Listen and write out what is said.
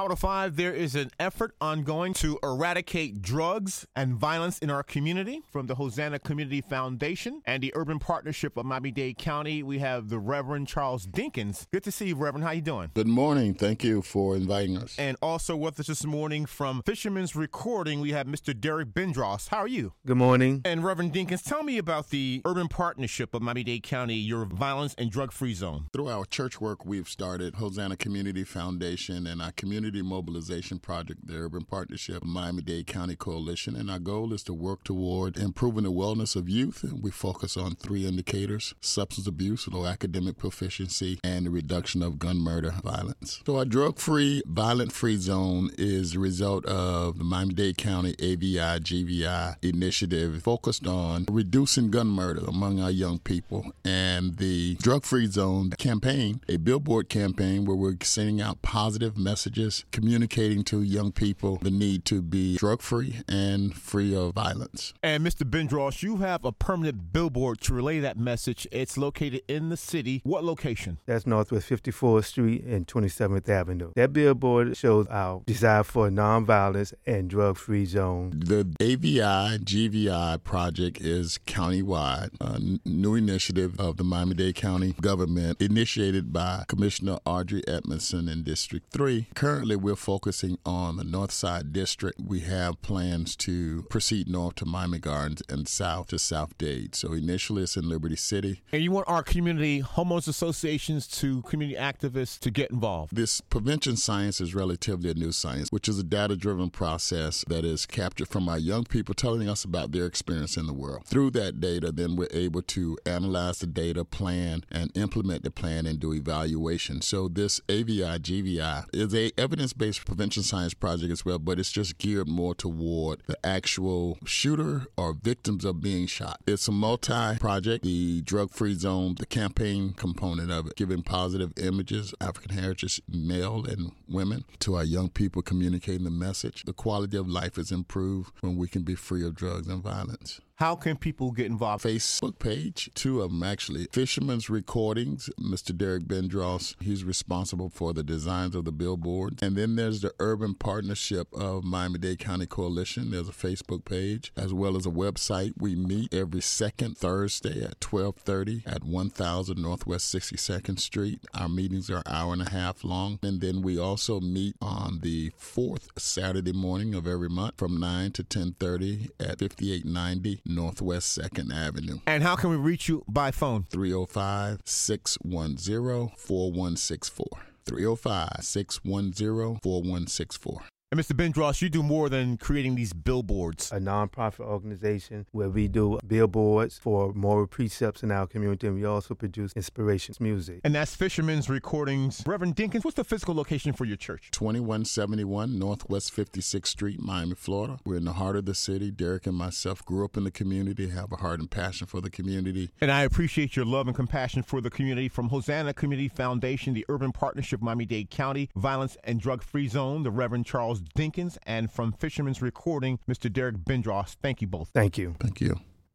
Howard 5, there is an effort ongoing to eradicate drugs and violence in our community from the Hosanna Community Foundation and the Urban Partnership of Miami-Dade County. We have the Reverend Charles Dinkins. Good to see you, Reverend. How you doing? Good morning. Thank you for inviting us. And also with us this morning from Fisherman's Recording, we have Mr. Derek Bindross. How are you? Good morning. And Reverend Dinkins, tell me about the Urban Partnership of Miami-Dade County, your violence and drug-free zone. Through our church work, we've started Hosanna Community Foundation and our community mobilization project, the Urban Partnership Miami Dade County Coalition. And our goal is to work toward improving the wellness of youth. And we focus on three indicators substance abuse, low academic proficiency, and the reduction of gun murder violence. So, our drug free, violent free zone is the result of the Miami Dade County AVI GVI initiative focused on reducing gun murder among our young people. And the drug free zone campaign, a billboard campaign where we're sending out positive messages communicating to young people the need to be drug free and free of violence. And Mr. Bindross, you have a permanent billboard to relay that message. It's located in the city. What location? That's Northwest 54th Street and 27th Avenue. That billboard shows our desire for a nonviolence and drug free zone. The AVI GVI project is countywide, a new initiative of the Miami Dade County government initiated by Commissioner Audrey Edmondson in District 3. Currently, Currently, we're focusing on the North Side District. We have plans to proceed north to Miami Gardens and south to South Dade. So initially, it's in Liberty City. And you want our community, homeowners associations, to community activists to get involved. This prevention science is relatively a new science, which is a data driven process that is captured from our young people telling us about their experience in the world. Through that data, then we're able to analyze the data, plan, and implement the plan and do evaluation. So this AVI GVI is a evidence based prevention science project as well, but it's just geared more toward the actual shooter or victims of being shot. It's a multi project, the drug free zone, the campaign component of it, giving positive images, African heritage, male and women, to our young people, communicating the message. The quality of life is improved when we can be free of drugs and violence. How can people get involved? Facebook page, two of them actually. Fisherman's Recordings, Mr. Derek Bendross, he's responsible for the designs of the billboards. And then there's the Urban Partnership of Miami-Dade County Coalition. There's a Facebook page as well as a website. We meet every second Thursday at 12:30 at 1000 Northwest 62nd Street. Our meetings are an hour and a half long. And then we also meet on the fourth Saturday morning of every month from 9 to 10:30 at 5890 Northwest 2nd Avenue. And how can we reach you by phone? 305 610 4164. 305 610 4164. And Mr. Bindross, you do more than creating these billboards. A nonprofit organization where we do billboards for moral precepts in our community, and we also produce inspirations music. And that's Fisherman's Recordings. Reverend Dinkins, what's the physical location for your church? 2171 Northwest 56th Street, Miami, Florida. We're in the heart of the city. Derek and myself grew up in the community, have a heart and passion for the community. And I appreciate your love and compassion for the community from Hosanna Community Foundation, the Urban Partnership Miami Dade County, Violence and Drug Free Zone, the Reverend Charles Dinkins, and from Fisherman's Recording, Mr. Derek Bindross. Thank you both. Thank you. Thank you.